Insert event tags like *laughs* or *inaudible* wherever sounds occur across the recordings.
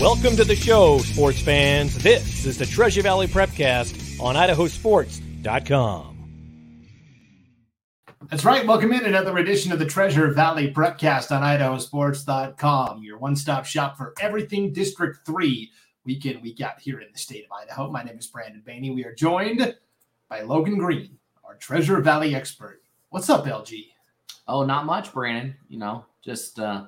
Welcome to the show, sports fans. This is the Treasure Valley Prepcast on idahosports.com. That's right. Welcome in another edition of the Treasure Valley Prepcast on idahosports.com, your one stop shop for everything District 3, week in, week out here in the state of Idaho. My name is Brandon Baney. We are joined by Logan Green, our Treasure Valley expert. What's up, LG? Oh, not much, Brandon. You know, just uh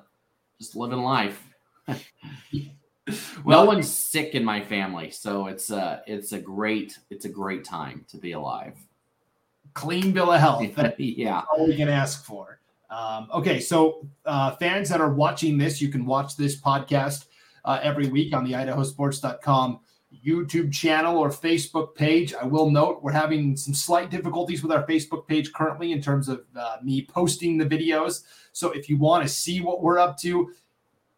just living life. *laughs* *laughs* well, no one's sick in my family, so it's uh it's a great it's a great time to be alive. Clean bill of health. *laughs* yeah, *laughs* all we can ask for. Um, okay, so uh, fans that are watching this, you can watch this podcast uh, every week on the idahosports.com YouTube channel or Facebook page. I will note we're having some slight difficulties with our Facebook page currently in terms of uh, me posting the videos. So if you want to see what we're up to,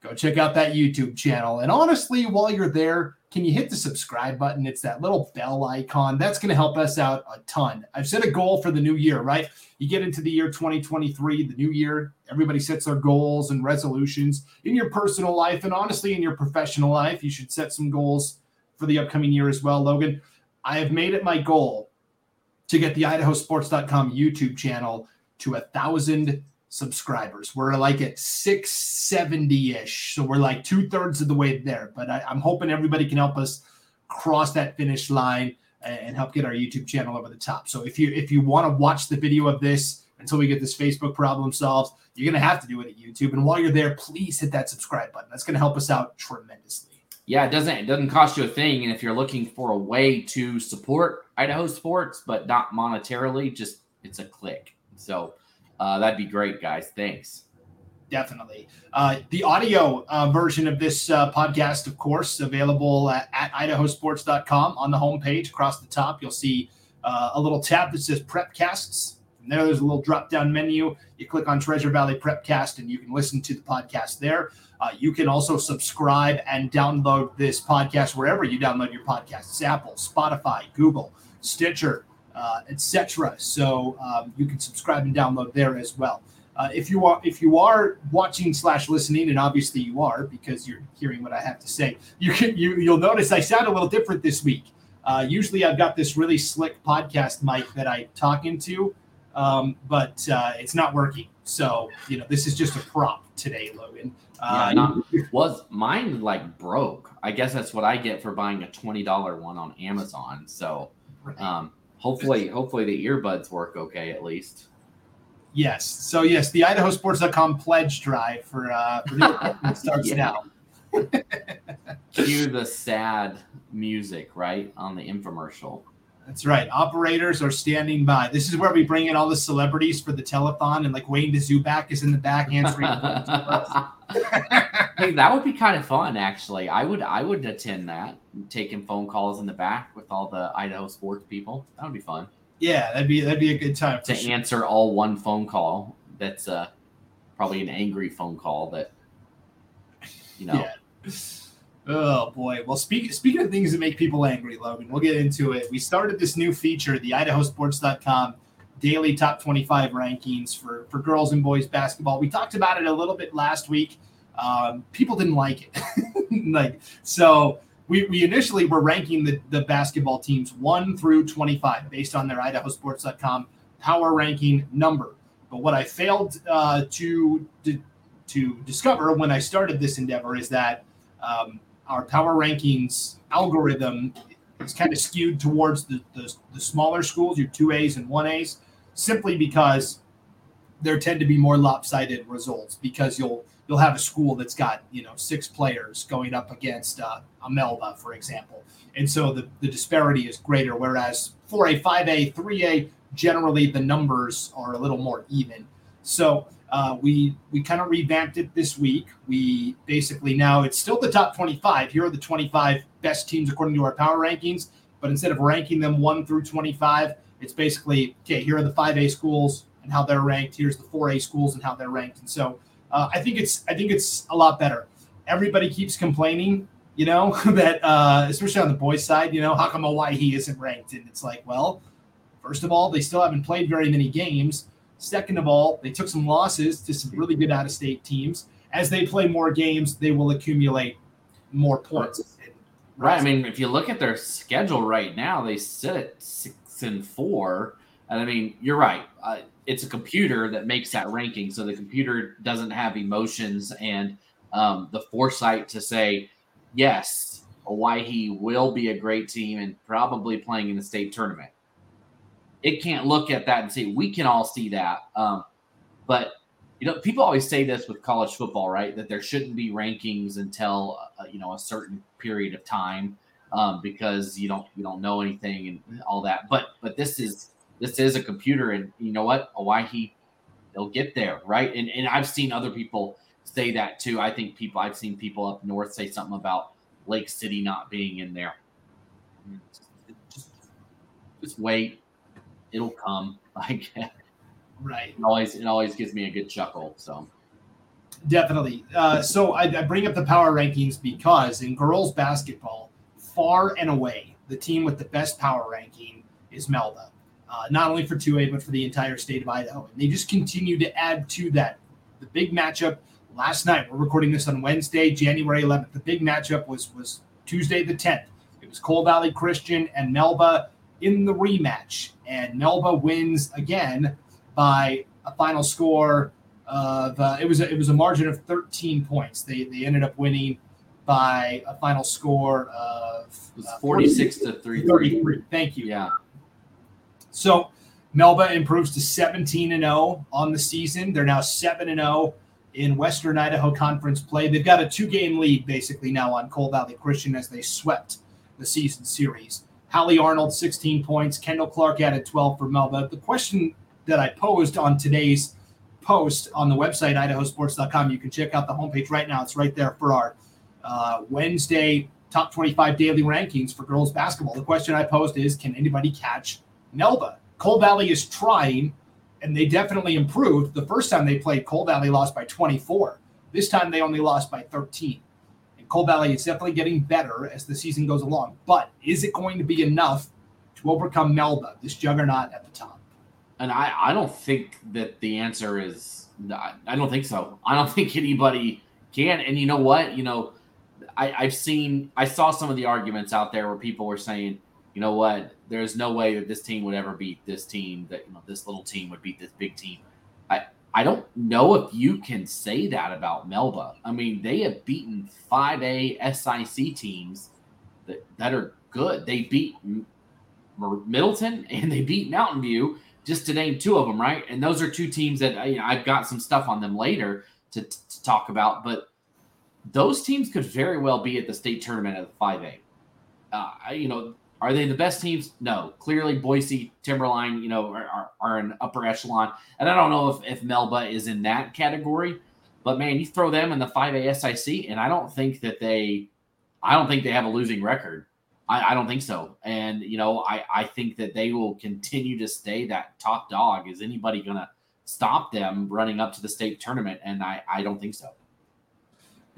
go check out that YouTube channel. And honestly, while you're there, can you hit the subscribe button? It's that little bell icon. That's going to help us out a ton. I've set a goal for the new year, right? You get into the year 2023, the new year, everybody sets their goals and resolutions in your personal life and honestly in your professional life. You should set some goals for the upcoming year as well, Logan. I have made it my goal to get the idahosports.com YouTube channel to a thousand subscribers. We're like at 670 ish. So we're like two thirds of the way there. But I, am hoping everybody can help us cross that finish line and help get our YouTube channel over the top. So if you if you want to watch the video of this until we get this Facebook problem solved, you're gonna have to do it at YouTube. And while you're there, please hit that subscribe button. That's gonna help us out tremendously. Yeah, it doesn't it doesn't cost you a thing. And if you're looking for a way to support Idaho sports, but not monetarily, just it's a click. So uh, that'd be great, guys. Thanks. Definitely. Uh, the audio uh, version of this uh, podcast, of course, available at, at idahosports.com on the homepage. Across the top, you'll see uh, a little tab that says Prepcasts. And there, there's a little drop down menu. You click on Treasure Valley Prepcast, and you can listen to the podcast there. Uh, you can also subscribe and download this podcast wherever you download your podcasts Apple, Spotify, Google, Stitcher, uh, etc. So um, you can subscribe and download there as well. Uh, if you are if you are watching slash listening, and obviously you are because you're hearing what I have to say, you can you you'll notice I sound a little different this week. Uh, usually I've got this really slick podcast mic that I talk into, um, but uh, it's not working. So you know this is just a prop today, Logan. Uh, yeah, not, was mine like broke? I guess that's what I get for buying a twenty dollar one on Amazon. So. Um, hopefully, hopefully the earbuds work okay at least. Yes. So yes, the IdahoSports.com pledge drive for uh for the *laughs* starts now. Cue the sad music right on the infomercial. That's right. Operators are standing by. This is where we bring in all the celebrities for the telethon, and like Wayne DeZuback is in the back answering. *laughs* hey, that would be kind of fun, actually. I would, I would attend that, taking phone calls in the back with all the Idaho sports people. That would be fun. Yeah, that'd be that'd be a good time to sure. answer all one phone call. That's uh, probably an angry phone call that you know. Yeah. Oh boy. Well, speak, speaking of things that make people angry, Logan, we'll get into it. We started this new feature, the idahosports.com daily top 25 rankings for, for girls and boys basketball. We talked about it a little bit last week. Um, people didn't like it. *laughs* like, so we, we initially were ranking the, the basketball teams one through 25 based on their idahosports.com power ranking number. But what I failed uh, to, to, to discover when I started this endeavor is that um, our power rankings algorithm is kind of skewed towards the, the, the smaller schools, your two A's and one A's, simply because there tend to be more lopsided results because you'll you'll have a school that's got you know six players going up against uh, a Melba, for example, and so the, the disparity is greater. Whereas for a five A, three A, generally the numbers are a little more even. So uh, we we kind of revamped it this week. We basically now it's still the top 25. Here are the 25 best teams according to our power rankings. But instead of ranking them one through 25, it's basically okay. Here are the 5A schools and how they're ranked. Here's the 4A schools and how they're ranked. And so uh, I think it's I think it's a lot better. Everybody keeps complaining, you know, *laughs* that uh, especially on the boys' side, you know, how come Owyhee isn't ranked? And it's like, well, first of all, they still haven't played very many games. Second of all, they took some losses to some really good out of state teams. As they play more games, they will accumulate more points. Right. I mean, if you look at their schedule right now, they sit at six and four. And I mean, you're right. Uh, it's a computer that makes that ranking. So the computer doesn't have emotions and um, the foresight to say, yes, Owyhee will be a great team and probably playing in the state tournament. It can't look at that and say, we can all see that. Um, but you know, people always say this with college football, right? That there shouldn't be rankings until uh, you know a certain period of time um, because you don't you don't know anything and all that. But but this is this is a computer, and you know what, Owyhee, they'll get there, right? And and I've seen other people say that too. I think people I've seen people up north say something about Lake City not being in there. Just, just wait, it'll come. *laughs* Like Right. It always it always gives me a good chuckle. So definitely. Uh, so I, I, bring up the power rankings because in girls basketball, far and away, the team with the best power ranking is Melba. Uh, not only for 2A, but for the entire state of Idaho. And they just continue to add to that. The big matchup last night, we're recording this on Wednesday, January 11th. The big matchup was, was Tuesday the 10th. It was Cole Valley Christian and Melba in the rematch. And Melba wins again by a final score of uh, it was a, it was a margin of 13 points. They they ended up winning by a final score of uh, 46 to 33. Thank you. Yeah. So Melba improves to 17 and 0 on the season. They're now 7 and 0 in Western Idaho Conference play. They've got a two game lead basically now on Cole Valley Christian as they swept the season series. Hallie Arnold, 16 points. Kendall Clark added 12 for Melba. The question that I posed on today's post on the website, idahosports.com. You can check out the homepage right now. It's right there for our uh, Wednesday top 25 daily rankings for girls basketball. The question I posed is Can anybody catch Melba? Cole Valley is trying, and they definitely improved. The first time they played, Cole Valley lost by 24. This time they only lost by 13. Cole Valley is definitely getting better as the season goes along. But is it going to be enough to overcome Melba, this juggernaut at the top? And I, I don't think that the answer is I don't think so. I don't *laughs* think anybody can. And you know what? You know, I, I've seen I saw some of the arguments out there where people were saying, you know what, there's no way that this team would ever beat this team, that you know, this little team would beat this big team. I don't know if you can say that about Melba. I mean, they have beaten 5A SIC teams that, that are good. They beat Middleton *laughs* and they beat Mountain View just to name two of them, right? And those are two teams that you know, I've got some stuff on them later to, to talk about, but those teams could very well be at the state tournament at the 5A. Uh, you know, are they the best teams? No. Clearly, Boise, Timberline, you know, are, are, are an upper echelon. And I don't know if, if Melba is in that category, but man, you throw them in the 5A SIC, and I don't think that they, I don't think they have a losing record. I, I, don't think so. And, you know, I, I think that they will continue to stay that top dog. Is anybody going to stop them running up to the state tournament? And I, I don't think so.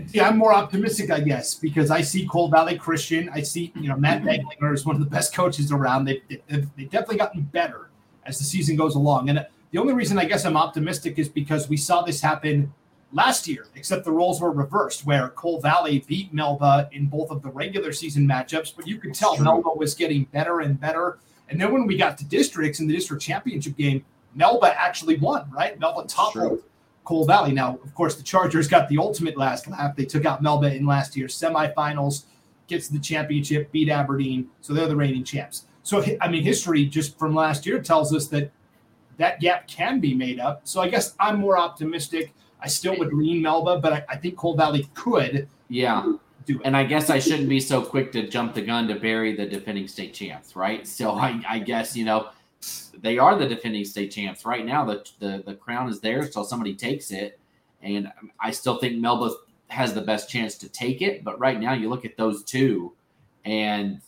Yeah, I'm more optimistic, I guess, because I see Cole Valley Christian. I see, you know, Matt Beglinger is one of the best coaches around. They, they've, they've definitely gotten better as the season goes along. And uh, the only reason I guess I'm optimistic is because we saw this happen – last year, except the roles were reversed, where Cole Valley beat Melba in both of the regular season matchups, but you could tell Melba was getting better and better. And then when we got to districts in the district championship game, Melba actually won, right? Melba toppled Cole Valley. Now, of course, the Chargers got the ultimate last lap. They took out Melba in last year's semifinals, gets the championship, beat Aberdeen. So they're the reigning champs. So, I mean, history just from last year tells us that that gap can be made up. So I guess I'm more optimistic I still would lean Melba, but I, I think Cole Valley could. Yeah. Do it. And I guess I shouldn't be so quick to jump the gun to bury the defending state champs, right? So I, I guess you know they are the defending state champs right now. The, the the crown is theirs until somebody takes it, and I still think Melba has the best chance to take it. But right now, you look at those two, and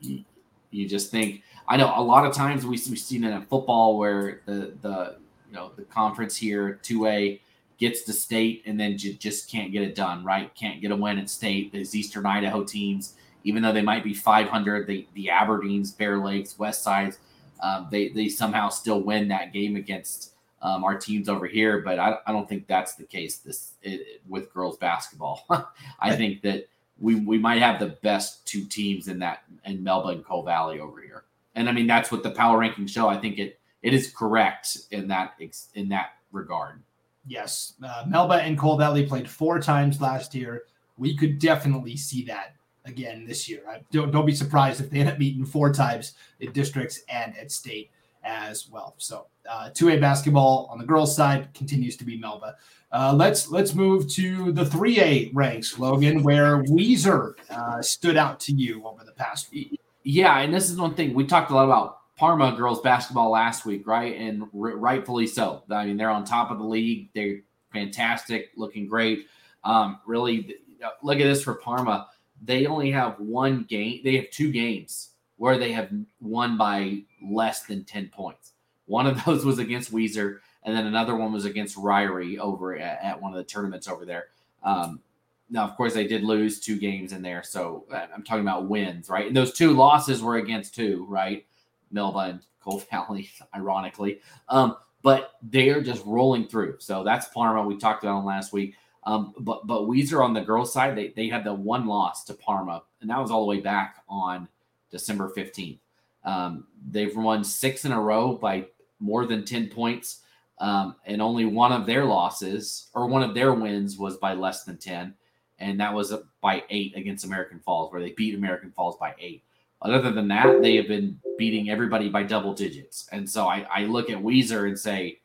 you, just think. I know a lot of times we, we've seen it in football where the the you know the conference here, two A gets to state and then j- just can't get it done. Right, can't get a win at state. These Eastern Idaho teams, even though they might be 500, the the Aberdeens, Bear Lakes, West Sides, um, they they somehow still win that game against um, our teams over here. But I, I don't think that's the case this it, with girls basketball. *laughs* I think that we we might have the best two teams in that in Melba and Cole Valley over here. And I mean that's what the power rankings show. I think it it is correct in that in that regard. Yes, uh, Melba and Cole Valley played four times last year. We could definitely see that again this year. I don't don't be surprised if they end up meeting four times in districts and at state as well. So uh, 2A basketball on the girls' side continues to be Melba. Uh, let's let's move to the 3A ranks, Logan, where Weiser uh, stood out to you over the past week. Yeah, and this is one thing we talked a lot about Parma girls basketball last week, right? And r- rightfully so. I mean, they're on top of the league. They're fantastic, looking great. Um, really, look at this for Parma. They only have one game. They have two games where they have won by less than 10 points. One of *laughs* those was against Weiser, and then another one was against Ririe over at, at one of the tournaments over there. Um, now, of course, they did lose two games in there. So uh, I'm talking about wins, right? And those two losses were against two, right? Melba and Cole *laughs* Valley, ironically. Um, but they're just rolling through. So that's Parma. We talked about them last week. Um, but but Weiser on the girls' side, they, they had the one loss to Parma, and that was all the way back on December 15th. Um, they've won six in a row by more than 10 points. Um, and only one of their losses or one of their wins was by less than 10. And that was by eight against American Falls, where they beat American Falls by eight. Other than that, they have been beating everybody by double digits. And so I, I look at Weiser and say,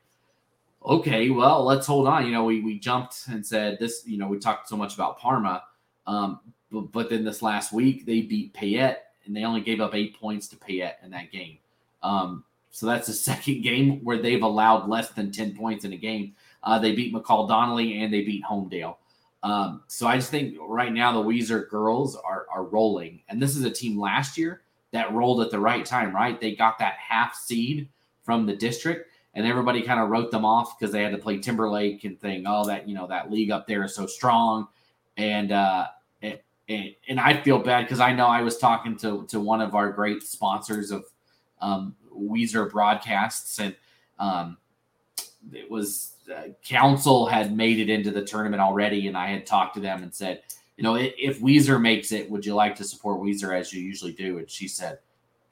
okay, well, let's hold on. You know, we, we jumped and said this, you know, we talked so much about Parma. Um, but, but then this last week, they beat Payette and they only gave up eight points to Payette in that game. Um, so that's the *laughs* second game where they've allowed less than 10 points in a game. Uh, they beat McCall Donnelly and they beat Homedale. Um, so I just think right now the Weiser girls are, are rolling. And this is a team last year that rolled at the right time, right? They got that half seed from the district and everybody kind of wrote them off because they had to play Timberlake and think, oh, that, you know, that league up there is so strong. And, uh, and, and I feel bad because I know I was talking to to one of our great sponsors of um, Weiser broadcasts, and um, it was uh, Council had made it into the tournament already, and I had talked to them and said, you know, if, if Weiser makes it, would you like to support Weiser as you usually do? And she said,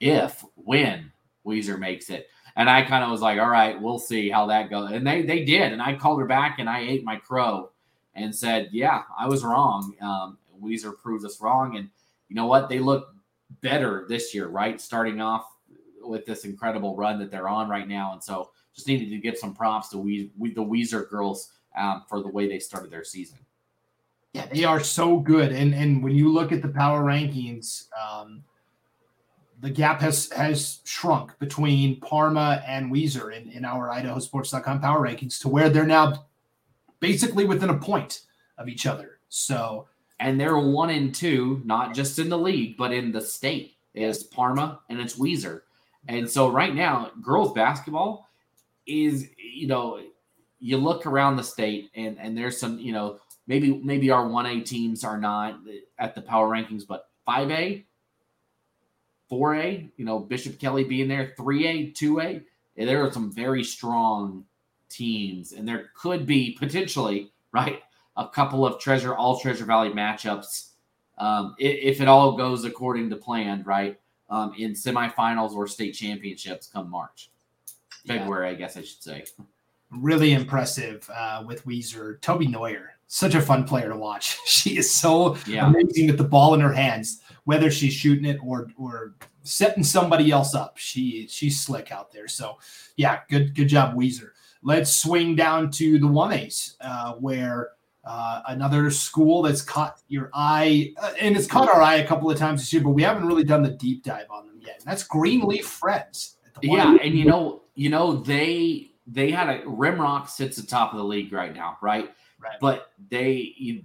if when Weiser makes it. And I kind of was like, all right, we'll see how that goes. And they they did. And I called her back and I ate my crow and said, yeah, I was wrong. Um, Weiser proved us wrong. And you know what? They look better this year, right? Starting off with this incredible run that they're on right now. And so just needed to give some props to we, we the Weiser girls um, for the way they started their season. Yeah, they are so good. And and when you look at the power rankings, um, the gap has has shrunk between Parma and Weiser in, in our IdahoSports.com power rankings to where they're now basically within a point of each other. So and they're one and two, not just in the league, but in the state. Is Parma and it's Weiser. And so right now, girls basketball is, you know, you look around the state and and there's some, you know, maybe maybe our 1A teams are not at the power rankings, but 5A, 4A, you know, Bishop Kelly being there, 3A, 2A, there are some very strong teams and there could be potentially, right? a couple of treasure all treasure valley matchups um, if, if, it all goes according to plan right um, in semifinals or state championships come march february yeah. i guess i should say really impressive uh, with Weiser. Toby Neuer, such a fun player to watch. *laughs* she is so yeah. amazing with the ball in her hands, whether she's shooting it or or setting somebody else up. She she's slick out there. So yeah, good good job, Weiser. Let's swing down to the one A's uh, where uh, another school that's caught your eye, uh, and it's caught our eye a couple of times this year, but we haven't really done the deep dive on them yet. And that's Greenleaf Friends. Yeah, and you know, you know, they they had a Rimrock sits atop of the league right now, right? Right. But they you,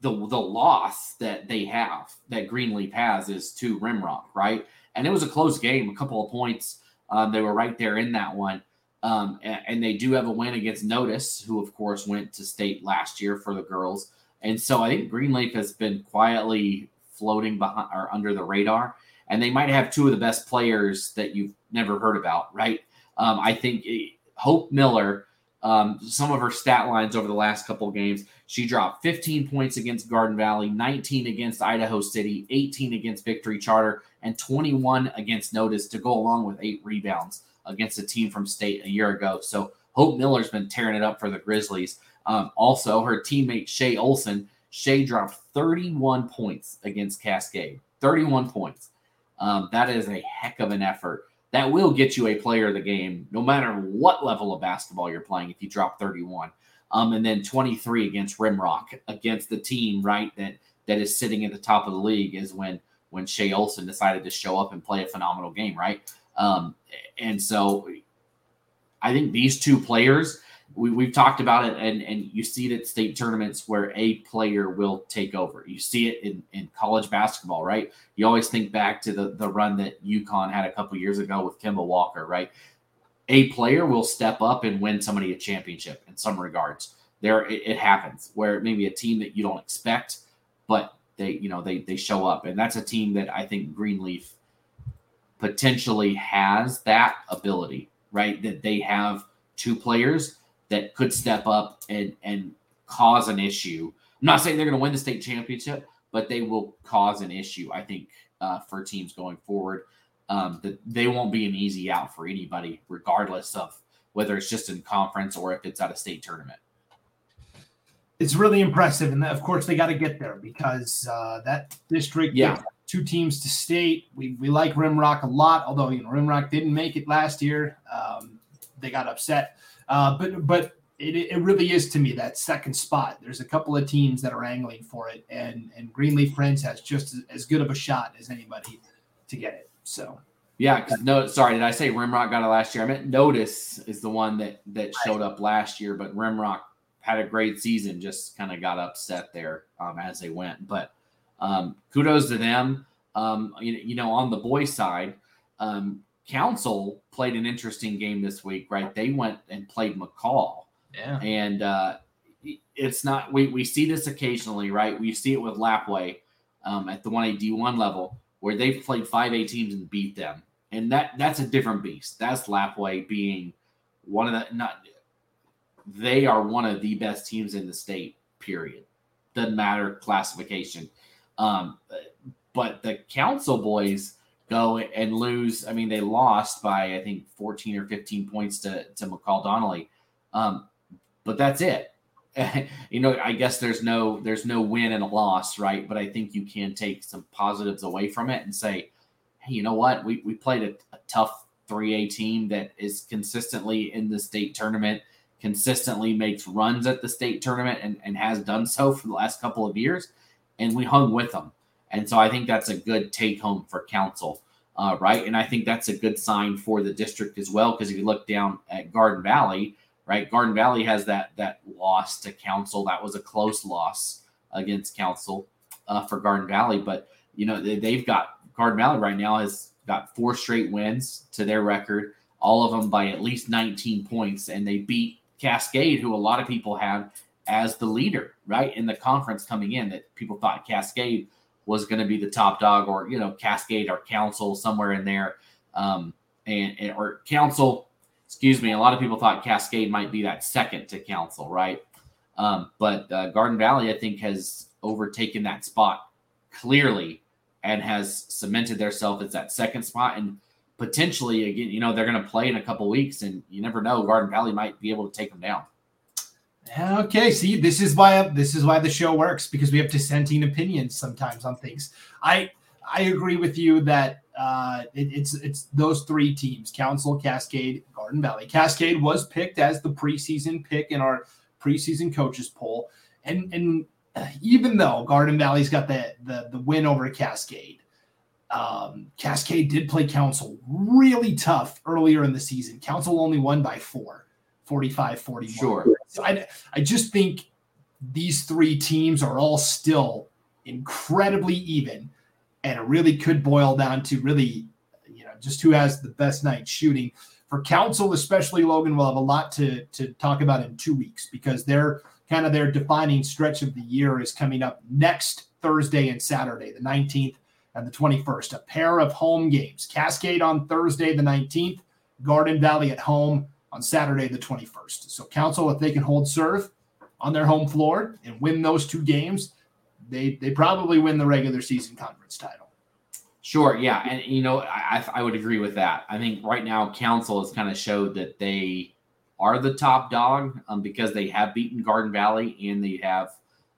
the the loss that they have that Greenleaf has is to Rimrock, right? And it was a close game, a couple of points. Um, they were right there in that one. Um, and, and, they do have a win against Notus, who of course went to state last year for the girls. And so I think Greenleaf has been quietly floating behind or under the radar. And they might have two of the best players that you've never heard about, right? Um, I think eh, Hope Miller um, some of her stat lines over the last couple of games. She dropped 15 points against Garden Valley, 19 against Idaho City, 18 against Victory Charter, and 21 against Notus to go along with eight rebounds against a team from state a year ago. So Hope Miller's been tearing it up for the Grizzlies. Um, also, her teammate Shay Olson, Shay dropped 31 points against Cascade. 31 points. Um, that is a heck of an effort. That will get you a player of the game, no matter what level of basketball you're playing. If you drop 31, um, and then 23 against Rimrock, against the team right that that is sitting at the top of the league, is when when Shay Olson decided to show up and play a phenomenal game, right? Um, and so, I think these two players we, we've talked about it and, and you see it at state tournaments where a player will take over. You see it in, in college basketball, right? You always think back to the, the run that UConn had a couple years ago with Kemba Walker, right? A player will step up and win somebody a championship in some regards. There it, it happens where maybe a team that you don't expect, but they, you know, they they show up. And that's a team that I think Greenleaf potentially has that ability, right? That they have two players that could step up and and cause an issue. I'm not saying they're going to win the state championship, but they will cause an issue. I think uh, for teams going forward, um, that they won't be an easy out for anybody, regardless of whether it's just in conference or if it's at a state tournament. It's really impressive, and of course they got to get there because uh, that district, yeah, two teams to state. We we like Rimrock a lot, although you know Rimrock didn't make it last year. Um, they got upset. Uh, but but it, it really is to me that second spot. There's a couple of teams that are angling for it, and and Greenleaf Friends has just as good of a shot as anybody to get it. So yeah, because no, sorry, did I say Rimrock got it last year? I meant Notus is the one that that showed up last year, but Rimrock had a great season, just kind of got upset there um, as they went. But um, kudos to them. Um, you, you know, on the boys' side, um, Council played an interesting game this week, right? They went and played McCall. Yeah. And uh, it's not, we, we see this occasionally, right? We see it with Lapwai um, at the 1A D1 level where they've played 5A teams and beat them. And that that's a different beast. That's Lapwai being one of the, not, they are one of the best teams in the state, period. Doesn't matter classification. Um, but the council boys, go and lose. I mean, they lost by I think 14 or 15 points to to McCall Donnelly, um, but that's it. *laughs* you know, I guess there's no there's no win and a loss, right? But I think you can take some positives away from it and say, hey, you know what? We we played a, a tough 3A team that is consistently in the state tournament, consistently makes runs at the state tournament, and, and has done so for the last couple of years, and we hung with them. And so I think that's a good take home for council, uh, right? And I think that's a good sign for the district as well, because if you look down at Garden Valley, right, Garden Valley has that that loss to council. That was a close loss against council uh, for Garden Valley, but you know they, they've got Garden Valley right now has got four straight wins to their record, all of them by at least 19 points, and they beat Cascade, who a lot of people had as the leader, right, in the conference coming in. That people thought Cascade was going to be the top dog, or you know, Cascade or Council somewhere in there, um, and, and, or Council. Excuse me. A lot of people thought Cascade might be that second to Council, right? Um, but uh, Garden Valley, I think, has overtaken that spot clearly and has cemented themselves as that second spot. And potentially, again, you know, they're going to play in a couple weeks, and you never know. Garden Valley might be able to take them down. Okay, see, this is why this is why the show works because we have dissenting opinions sometimes on things. I I agree with you that uh, it, it's it's those three teams: Council, Cascade, Garden Valley. Cascade was picked as the preseason pick in our preseason coaches poll, and and even though Garden Valley's got the the, the win over Cascade, um, Cascade did play Council really tough earlier in the season. Council only won by four. 45 41. Sure. So I, I just think these three teams are all still incredibly even, and it really could boil down to really, you know, just who has the best night shooting. For Council, especially Logan, will have a lot to to talk about in two weeks because they're kind of their defining stretch of the year is coming up next Thursday and Saturday, the 19th and the 21st. A pair of home games. Cascade on Thursday, the 19th, Garden Valley at home on Saturday, the 21st. So, Council, if they can hold serve on their home floor and win those two games, they they probably win the regular season conference title. Sure, yeah, and you know I I would agree with that. I think right now Council has kind of showed that they are the top dog um, because they have beaten Garden Valley and they have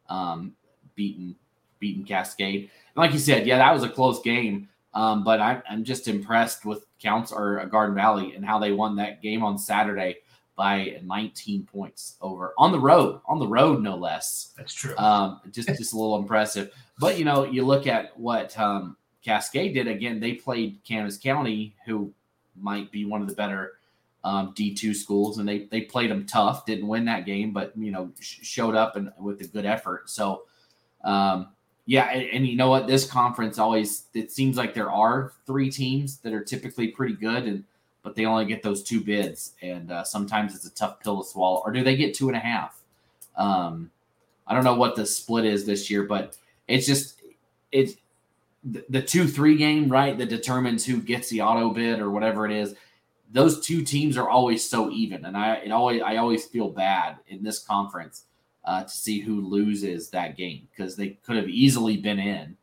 um, beaten beaten Cascade. And like you said, yeah, that was a close game. Um, but I'm, I'm just impressed with Counts or Garden Valley and how they won that game on Saturday by 19 points over on the road, on the road, no less. That's true. Um, just just a little impressive. But you know, you look at what um, Cascade did again. They played Camas County, who might be one of the better um, D2 schools, and they they played them tough. Didn't win that game, but you know, sh- showed up and with a good effort. So. Um, yeah, and, and, you know what? This conference always it seems like there are three teams that are typically pretty good, and but they only get those two bids, and uh, sometimes it's a tough pill to swallow. Or do they get two and a half? Um, I don't know what the split is this year, but it's just it's the, the two three game right that determines who gets the auto bid or whatever it is. Those two teams are always so even, and I it always I always feel bad in this conference uh, to see who loses that game because they could have easily been in.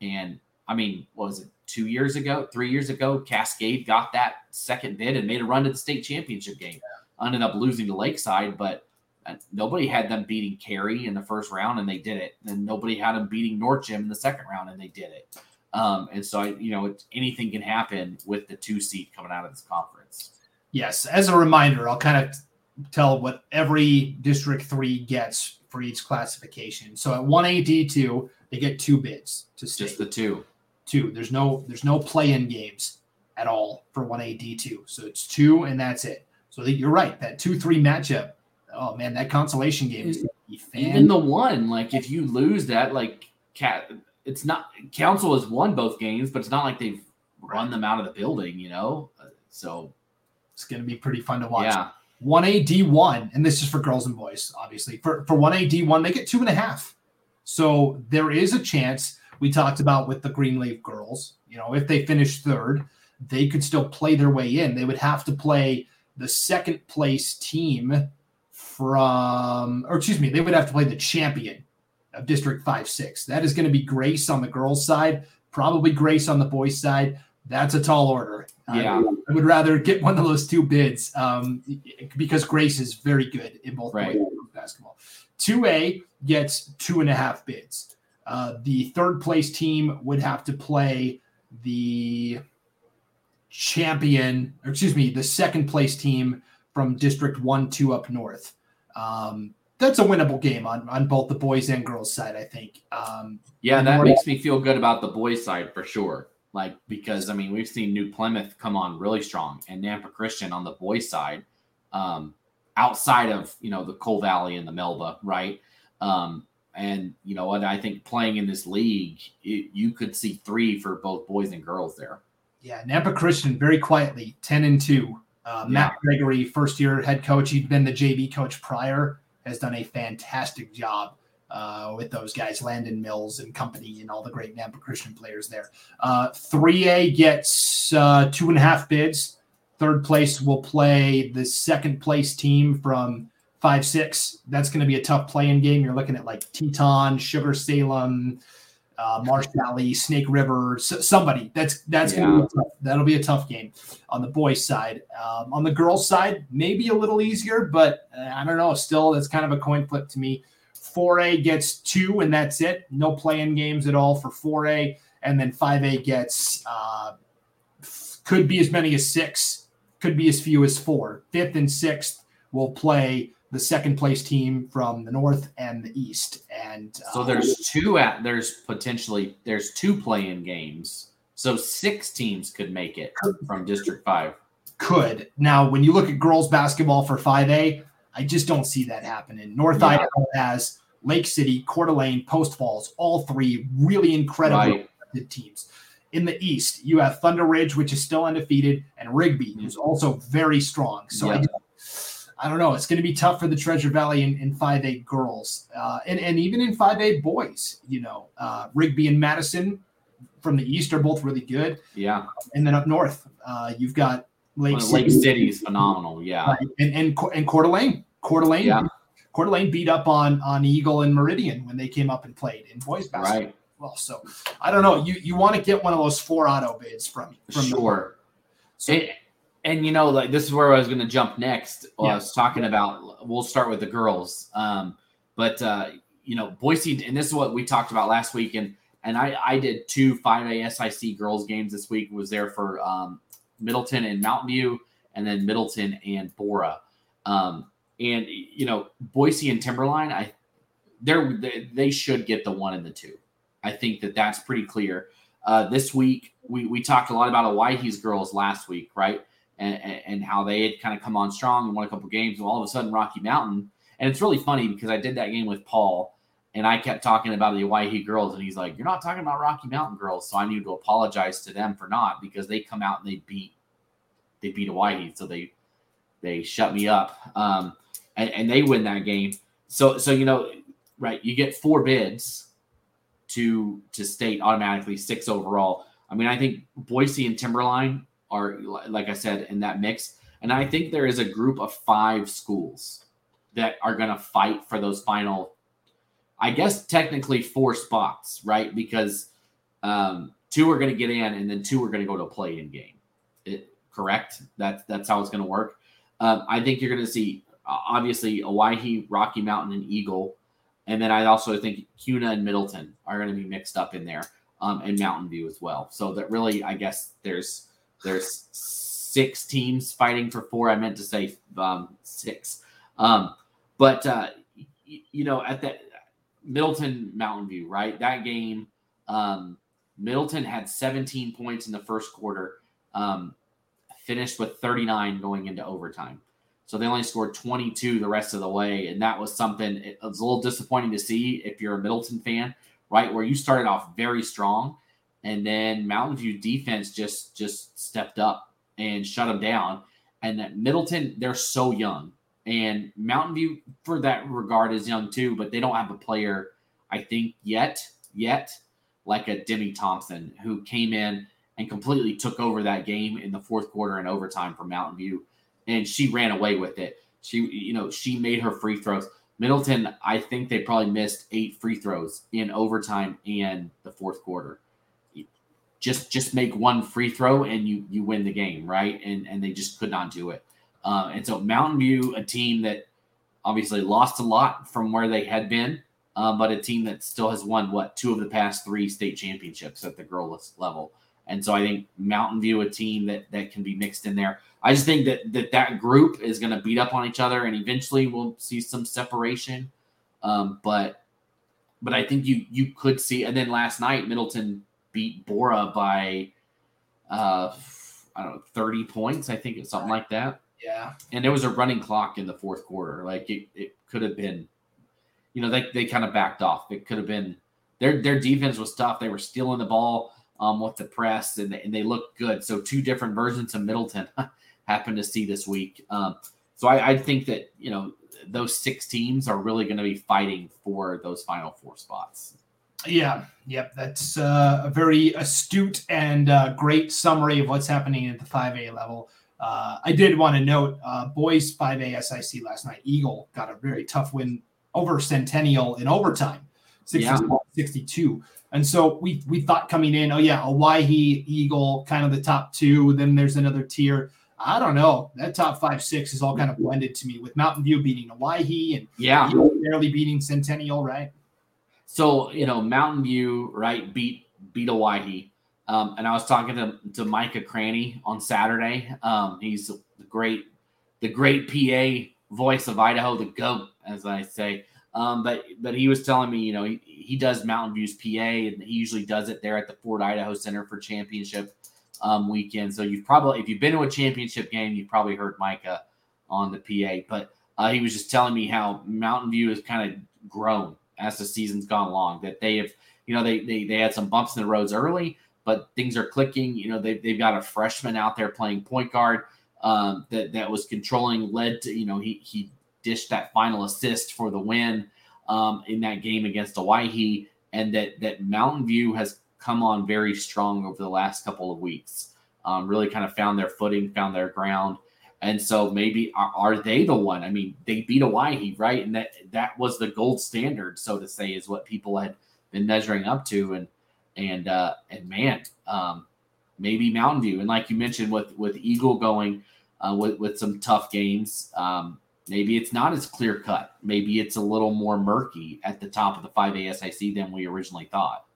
And I mean, was it two years ago, three years ago? Cascade got that second bid and made a run to the state championship game. Ended up losing to Lakeside, but uh, nobody had them beating Carey in the first round, and they did it. And nobody had them beating North Gem in the second round, and they did it. Um, and so, I, you know, anything can happen with the two seed coming out of this conference. Yes. As a reminder, I'll kind of tell what every District 3 gets for each classification. So at 1A D2, they get two bids to stay. Just the two. Two. There's no there's no play-in games at all for 1A D2. So it's two and that's it. So you're right. That 2-3 matchup. Oh man, that consolation game is even the one like if you lose that like cat it's not council has won both games but it's not like they've run them out of the building you know uh, so it's going to be pretty fun to watch yeah 1A D1, and this is for girls and boys, obviously. For, for 1A D1, they get two and a half. So there is a chance we talked about with the Greenleaf girls. You know, if they finish third, they could still play their way in. They would have to play the second place team from, or excuse me, they would have to play the champion of District 5 6. That is going to be Grace on the girls' side, probably Grace on the boys' side. That's a tall order. Yeah. I would rather get one of those two bids um, because Grace is very good in both right. basketball. 2A gets two and a half bids. Uh, the third place team would have to play the champion, or excuse me, the second place team from District 1 2 up north. Um, that's a winnable game on, on both the boys and girls side, I think. Um, yeah, that makes me feel good about the boys side for sure. Like because I mean we've seen New Plymouth come on really strong and Nampa Christian on the boys side, um, outside of you know the Cole Valley and the Melba, right? Um, and you know what I think playing in this league, it, you could see three for both boys and girls there. Yeah, Nampa Christian very quietly ten and two. Uh, Matt yeah. Gregory, first year head coach, he'd been the JV coach prior, has done a fantastic job uh, with those guys, Landon Mills and company, and all the great Nampa Christian players there. Uh, 3A gets uh, two and a half bids. Third place will play the second place team from 5 6. That's going to be a tough playing game. You're looking at like Teton, Sugar Salem, uh, Marsh Valley, Snake River, somebody. That's that's yeah. gonna be tough, that'll be a tough game on the boys' side. Um, on the girls' side, maybe a little easier, but uh, I don't know. Still, that's kind of a coin flip to me. 4A gets two, and that's it. No play-in games at all for 4A. And then 5A gets uh, could be as many as six, could be as few as four. Fifth and sixth will play the second place team from the north and the east. And uh, so there's two at there's potentially there's two play-in games. So six teams could make it from District Five. Could now when you look at girls basketball for 5A, I just don't see that happening. North yeah. Idaho has Lake City, Coeur d'Alene, Post Falls, all three really incredible right. teams. In the East, you have Thunder Ridge, which is still undefeated, and Rigby, mm-hmm. who's also very strong. So yeah. I, I, don't know. It's going to be tough for the Treasure Valley in, in 5A girls uh, and, and even in 5A boys. You know, uh, Rigby and Madison from the East are both really good. Yeah. And then up north, uh, you've got Lake, City. Lake City is phenomenal. Yeah, right. and and and Coeur d'Alene, Coeur d'Alene, yeah. Coeur d'Alene beat up on on Eagle and Meridian when they came up and played in boys basketball. Right. Well, so I don't know. You you want to get one of those four auto bids from from sure. So, and, and, you know, like this is where I was going to jump next. yeah. I was talking about. We'll start with the girls. Um, but uh, you know, Boise, and this is what we talked about last week, and and I I did two 5A SIC girls games this week. Was there for um, Middleton and Mountain View, and then Middleton and Borah. Um, and you know, Boise and Timberline, I they're they, they should get the one and the two. I think that that's pretty clear. Uh, this week, we, we talked a lot about Owyhee's girls last week, right? And, and, how they had kind of come on strong and won a couple games. And all of a sudden, Rocky Mountain. And it's really funny because I did that game with Paul and I kept talking about the Owyhee girls. And he's like, You're not talking about Rocky Mountain girls. So I need to apologize to them for not because they come out and they beat they beat Owyhee. So they they shut me up. Um, and, and they win that game. So so you know, right, you get four bids to to state automatically six overall. I mean, I think Boise and Timberline are like I said in that mix, and I think there is a group of five schools that are going to fight for those final. I guess technically four spots, right? Because um, two are going to get in, and then two are going to go to a play-in game. It, correct? That's that's how it's going to work. Um, I think you're going to see obviously Owyhee, Rocky Mountain, and Eagle and then I also think Kuna and Middleton are going to be mixed up in there, um, and Mountain View as well. So that really, I guess there's there's six teams fighting for four. I meant to say um, six, um, but uh, y- you know at that Middleton Mountain View, right? That game, um, Middleton had 17 points in the first quarter, um, finished with 39 going into overtime. So they only scored 22 the rest of the way. And that was something, it was a little disappointing to see if you're a Middleton fan, right? Where you started off very strong and then Mountain View defense just just stepped up and shut them down. And that Middleton, they're so young. And Mountain View, for that regard, is young too, but they don't have a player, I think, yet, yet, like a Demi Thompson, who came in and completely took over that game in the fourth quarter and overtime for Mountain View and she ran away with it. She, you know, she made her free throws. Middleton, I think they probably missed eight free throws in overtime and the fourth quarter. Just, just make one free throw and you you win the game, right? And and they just could not do it. Uh, and so Mountain View, a team that obviously lost a lot from where they had been, uh, but a team that still has won what two of the past three state championships at the girls level. And so I think Mountain View, a team that that can be mixed in there. I just think that that, that group is going to beat up on each other, and eventually we'll see some separation. Um, but but I think you you could see. And then last night, Middleton beat Borah by uh, I don't know thirty points. I think it's something like that. Yeah. And there was a running clock in the fourth quarter. Like it, it could have been, you know, they, they kind of backed off. It could have been their their defense was tough. They were stealing the ball um, with the press, and, and they looked good. So two different versions of Middleton *laughs* happened to see this week. Um, so I, I, think that you know those six teams are really going to be fighting for those final four spots. Yeah, yep, that's uh, a very astute and uh, great summary of what's happening at the 5A level. Uh, I did want to note uh, boys 5A SIC last night. Eagle got a very tough win over Centennial in overtime, 62. And so we we thought coming in, oh yeah, Owyhee, Eagle, kind of the top two. Then there's another tier. I don't know. That top five six is all kind of blended to me with Mountain View beating Owyhee and yeah, barely beating Centennial, right? So you know, Mountain View, right, beat beat Owyhee. Um, and I was talking to, to Micah Cranny on Saturday. Um, he's the great, the great PA voice of Idaho, the goat, as I say. Um, but but he was telling me, you know, he, he does Mountain View's PA, and he usually does it there at the Ford Idaho Center for championship um, weekend. So you've probably, if you've been to a championship game, you've probably heard Micah on the PA. But uh, he was just telling me how Mountain View has kind of grown as the season's gone along. That they have, you know, they they they had some bumps in the roads early, but things are clicking. You know, they they've got a freshman out there playing point guard um, that that was controlling, led to you know he he dished that final assist for the win um, in that game against Owyhee, and that that Mountain View has come on very strong over the last couple of weeks. um, really kind of found their footing, found their ground. And so maybe are, are, they the one? I mean, they beat Owyhee, right? And that that was the gold standard, so to say, is what people had been measuring up to. And and uh, and man, um, maybe Mountain View, and like you mentioned with with Eagle going uh, with with some tough games, um, maybe it's not as clear cut. Maybe it's a little more murky at the top of the 5A SIC than we originally thought.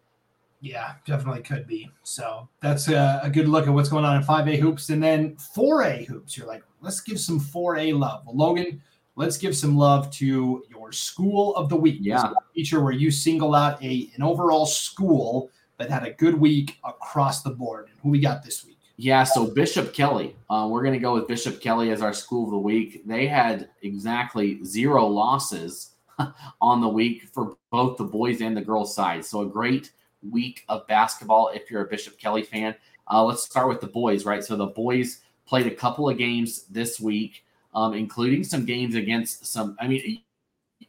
Yeah, definitely could be. So that's a, a, good look at what's going on in 5A hoops. And then 4A hoops, you're like, let's give some 4A love. Well, Logan, let's give some love to your school of the week. Yeah. Feature where you single out a an overall school that had a good week across the board. And who we got this week? Yeah, so Bishop Kelly. Uh, we're going to go with Bishop Kelly as our school of the week. They had exactly zero losses *laughs* on the week for both the boys and the girls side. So a great week of basketball if you're a Bishop Kelly fan. Uh, let's start with the boys, right? So the boys played a couple of games this week, um, including some games against some. I mean,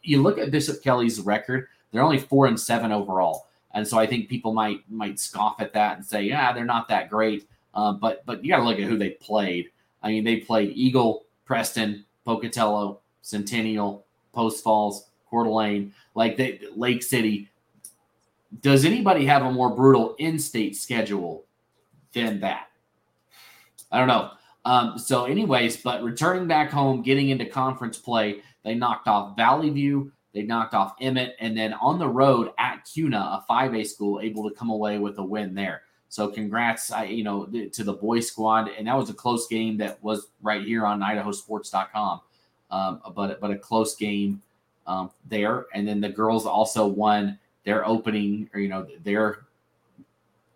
you look at Bishop Kelly's record; they're only four and seven overall, and so I think people might might scoff at that and say, "Yeah, they're not that great." Uh, but but you got to look at who they played. I mean, they played Eagle, Preston, Pocatello, Centennial, Post Falls, Coeur d'Alene, like they, Lake City does anybody have a more brutal in-state schedule than that? I don't know. Um, so, anyways, but returning back home, getting into conference play, they knocked off Valley View, they knocked off Emmett, and then on the road at Kuna, a 5A school, able to come away with a win there. So, congrats, I, you know, to the boys squad, and that was a close game that was right here on IdahoSports.com. Um, but but a close game um, there, and then the girls also won their opening or you know their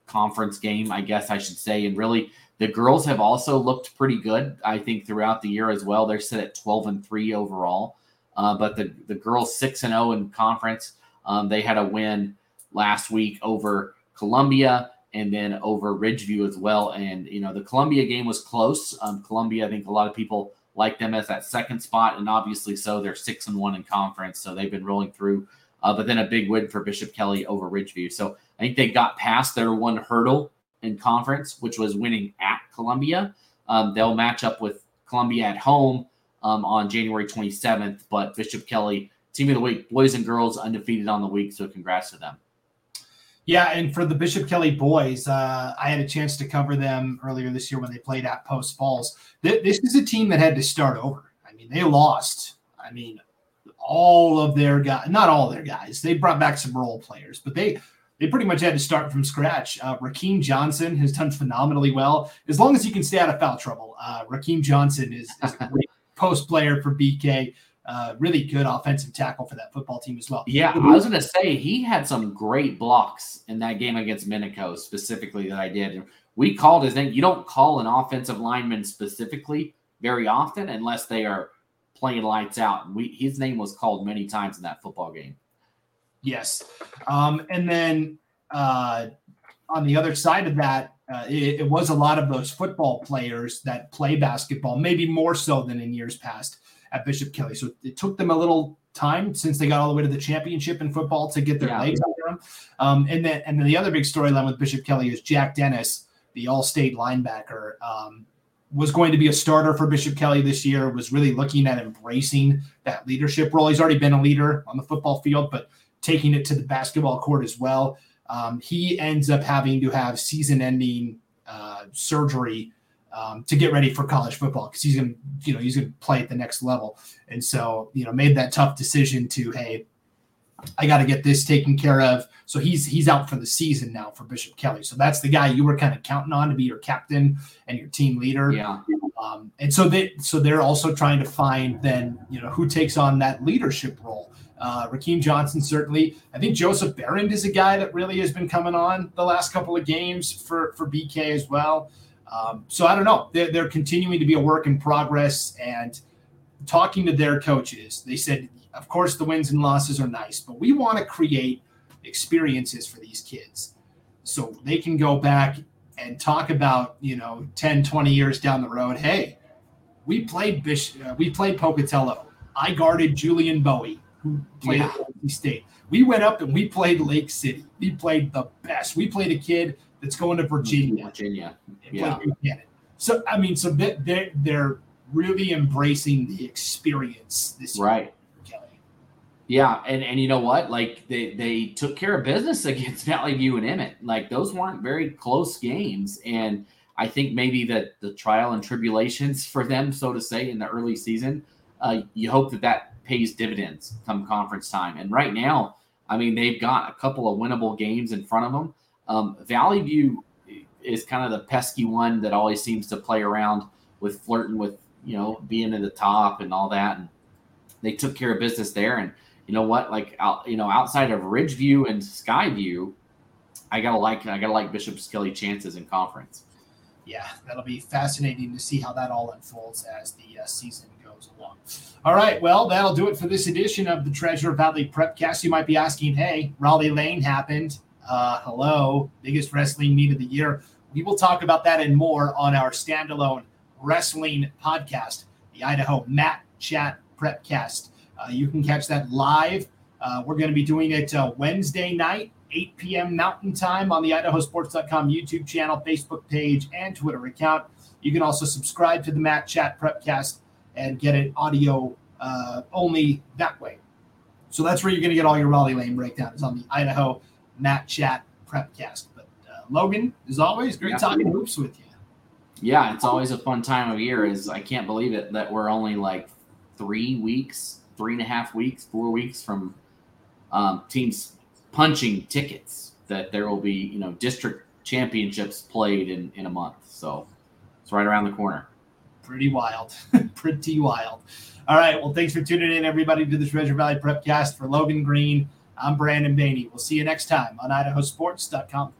conference game, I guess I should say. And really, the girls have also looked pretty good, I think, throughout the year as well. They're set at 12 and 3 overall. Uh, but the, the girls 6 and 0 in conference. Um, they had a win last week over Columbia and then over Ridgeview as well. And, you know, the Columbia game was close. Um, Columbia, I think a lot of people like them as that second spot. And obviously, so they're 6 and 1 in conference. So they've been rolling through uh, but then a big win for Bishop Kelly over Ridgeview. So I think they got past their one hurdle in conference, which was winning at Columbia. Um, they'll match up with Columbia at home um, on January 27th. But Bishop Kelly, team of the week, boys and girls undefeated on the week. So congrats to them. Yeah, and for the Bishop Kelly boys, uh, I had a chance to cover them earlier this year when they played at Post Falls. This is a team that had to start over. I mean, they lost. I mean, all of their guys, not all their guys. They brought back some role players, but they they pretty much had to start from scratch. Uh, Raheem Johnson has done phenomenally well. As long as he can stay out of foul trouble, uh, Raheem Johnson is, is a great *laughs* post player for BK. Uh, really good offensive tackle for that football team as well. Yeah, I was going to say he had some great blocks in that game against Minico specifically that I did. We called his name. You don't call an offensive lineman specifically very often unless they are playing lights out. We, his name was called many times in that football game. Yes. Um, and then uh, on the other side of that, uh, it, it, was a lot of those football players that play basketball, maybe more so than in years past at Bishop Kelly. So it took them a little time since they got all the way to the championship in football to get their yeah. legs under them. Um, and then and then the other big storyline with Bishop Kelly is Jack Dennis, the All-State linebacker. Um, was going to be a starter for Bishop Kelly this year, was really looking at embracing that leadership role. He's already been a leader on the football field, but taking it to the basketball court as well. Um, he ends up having to have season ending uh, surgery um, to get ready for college football because he's going to, you know, he's going to play at the next level. And so, you know, made that tough decision to, hey, I got to get this taken care of. So he's he's out for the season now for Bishop Kelly. So that's the guy you were kind of counting on to be your captain and your team leader. Yeah. Um, and so they so they're also trying to find then you know who takes on that leadership role. Uh, Raheem Johnson certainly. I think Joseph Barron is a guy that really has been coming on the last couple of games for for BK as well. Um, so I don't know. They're, they're continuing to be a work in progress and talking to their coaches. They said of course, the wins and losses are nice, but we want to create experiences for these kids so they can go back and talk about, you know, 10, 20 years down the road. Hey, we played Bish, uh, we played Pocatello. I guarded Julian Bowie, who played yeah. at Boise State. We went up and we played Lake City. We played the best. We played a kid that's going to Virginia. Virginia. Yeah. So I mean, so they're they're really embracing the experience this year. Right. Yeah, and and you know what? Like they they took care of business *laughs* against Valley View and Emmett. Like those weren't very close games, and I think maybe that the trial and tribulations *laughs* for them, so to say, in the early season, uh, you hope that that pays dividends come conference time. And right now, I mean, they've got a couple of winnable games in front of them. Um, Valley View is kind of the pesky one that always seems to play around with flirting with you know being at the top and all that. And they took care of business there. And you know what? Like out, you know, outside of Ridgeview and Skyview, I gotta like I gotta like Bishop's Kelly chances in conference. Yeah, that'll be fascinating to see how that all unfolds as the uh, season goes along. All right, well, that'll do it for this edition of the Treasure Valley Prepcast. You might be asking, hey, Rollie Lane happened. Uh, hello, biggest wrestling meet of the year. We will talk about that and more on our standalone wrestling podcast, the Idaho Mat Chat Prepcast. Uh, you can catch that live. Uh, we're going to be doing it uh, Wednesday night, 8 p.m. Mountain Time on the IdahoSports.com YouTube channel, Facebook page, and Twitter account. You can also subscribe to the Mat Chat Prepcast and get it audio uh, only that way. So that's where you're going to get all your Rollie Lane breakdowns on the Idaho Mat Chat Prepcast. But uh, Logan, as always, great yeah. talking hoops with you. Yeah, it's always a fun time of year. Is I can't believe it that we're only like three weeks, three and a half weeks, four weeks from um, teams punching tickets. That there will be, you know, district championships played in in a month. So it's right around the corner. Pretty wild, *laughs* pretty wild. All right. Well, thanks for tuning in, everybody, to the Treasure Valley Prepcast for Logan Green. I'm Brandon Baney. We'll see you next time on IdahoSports.com.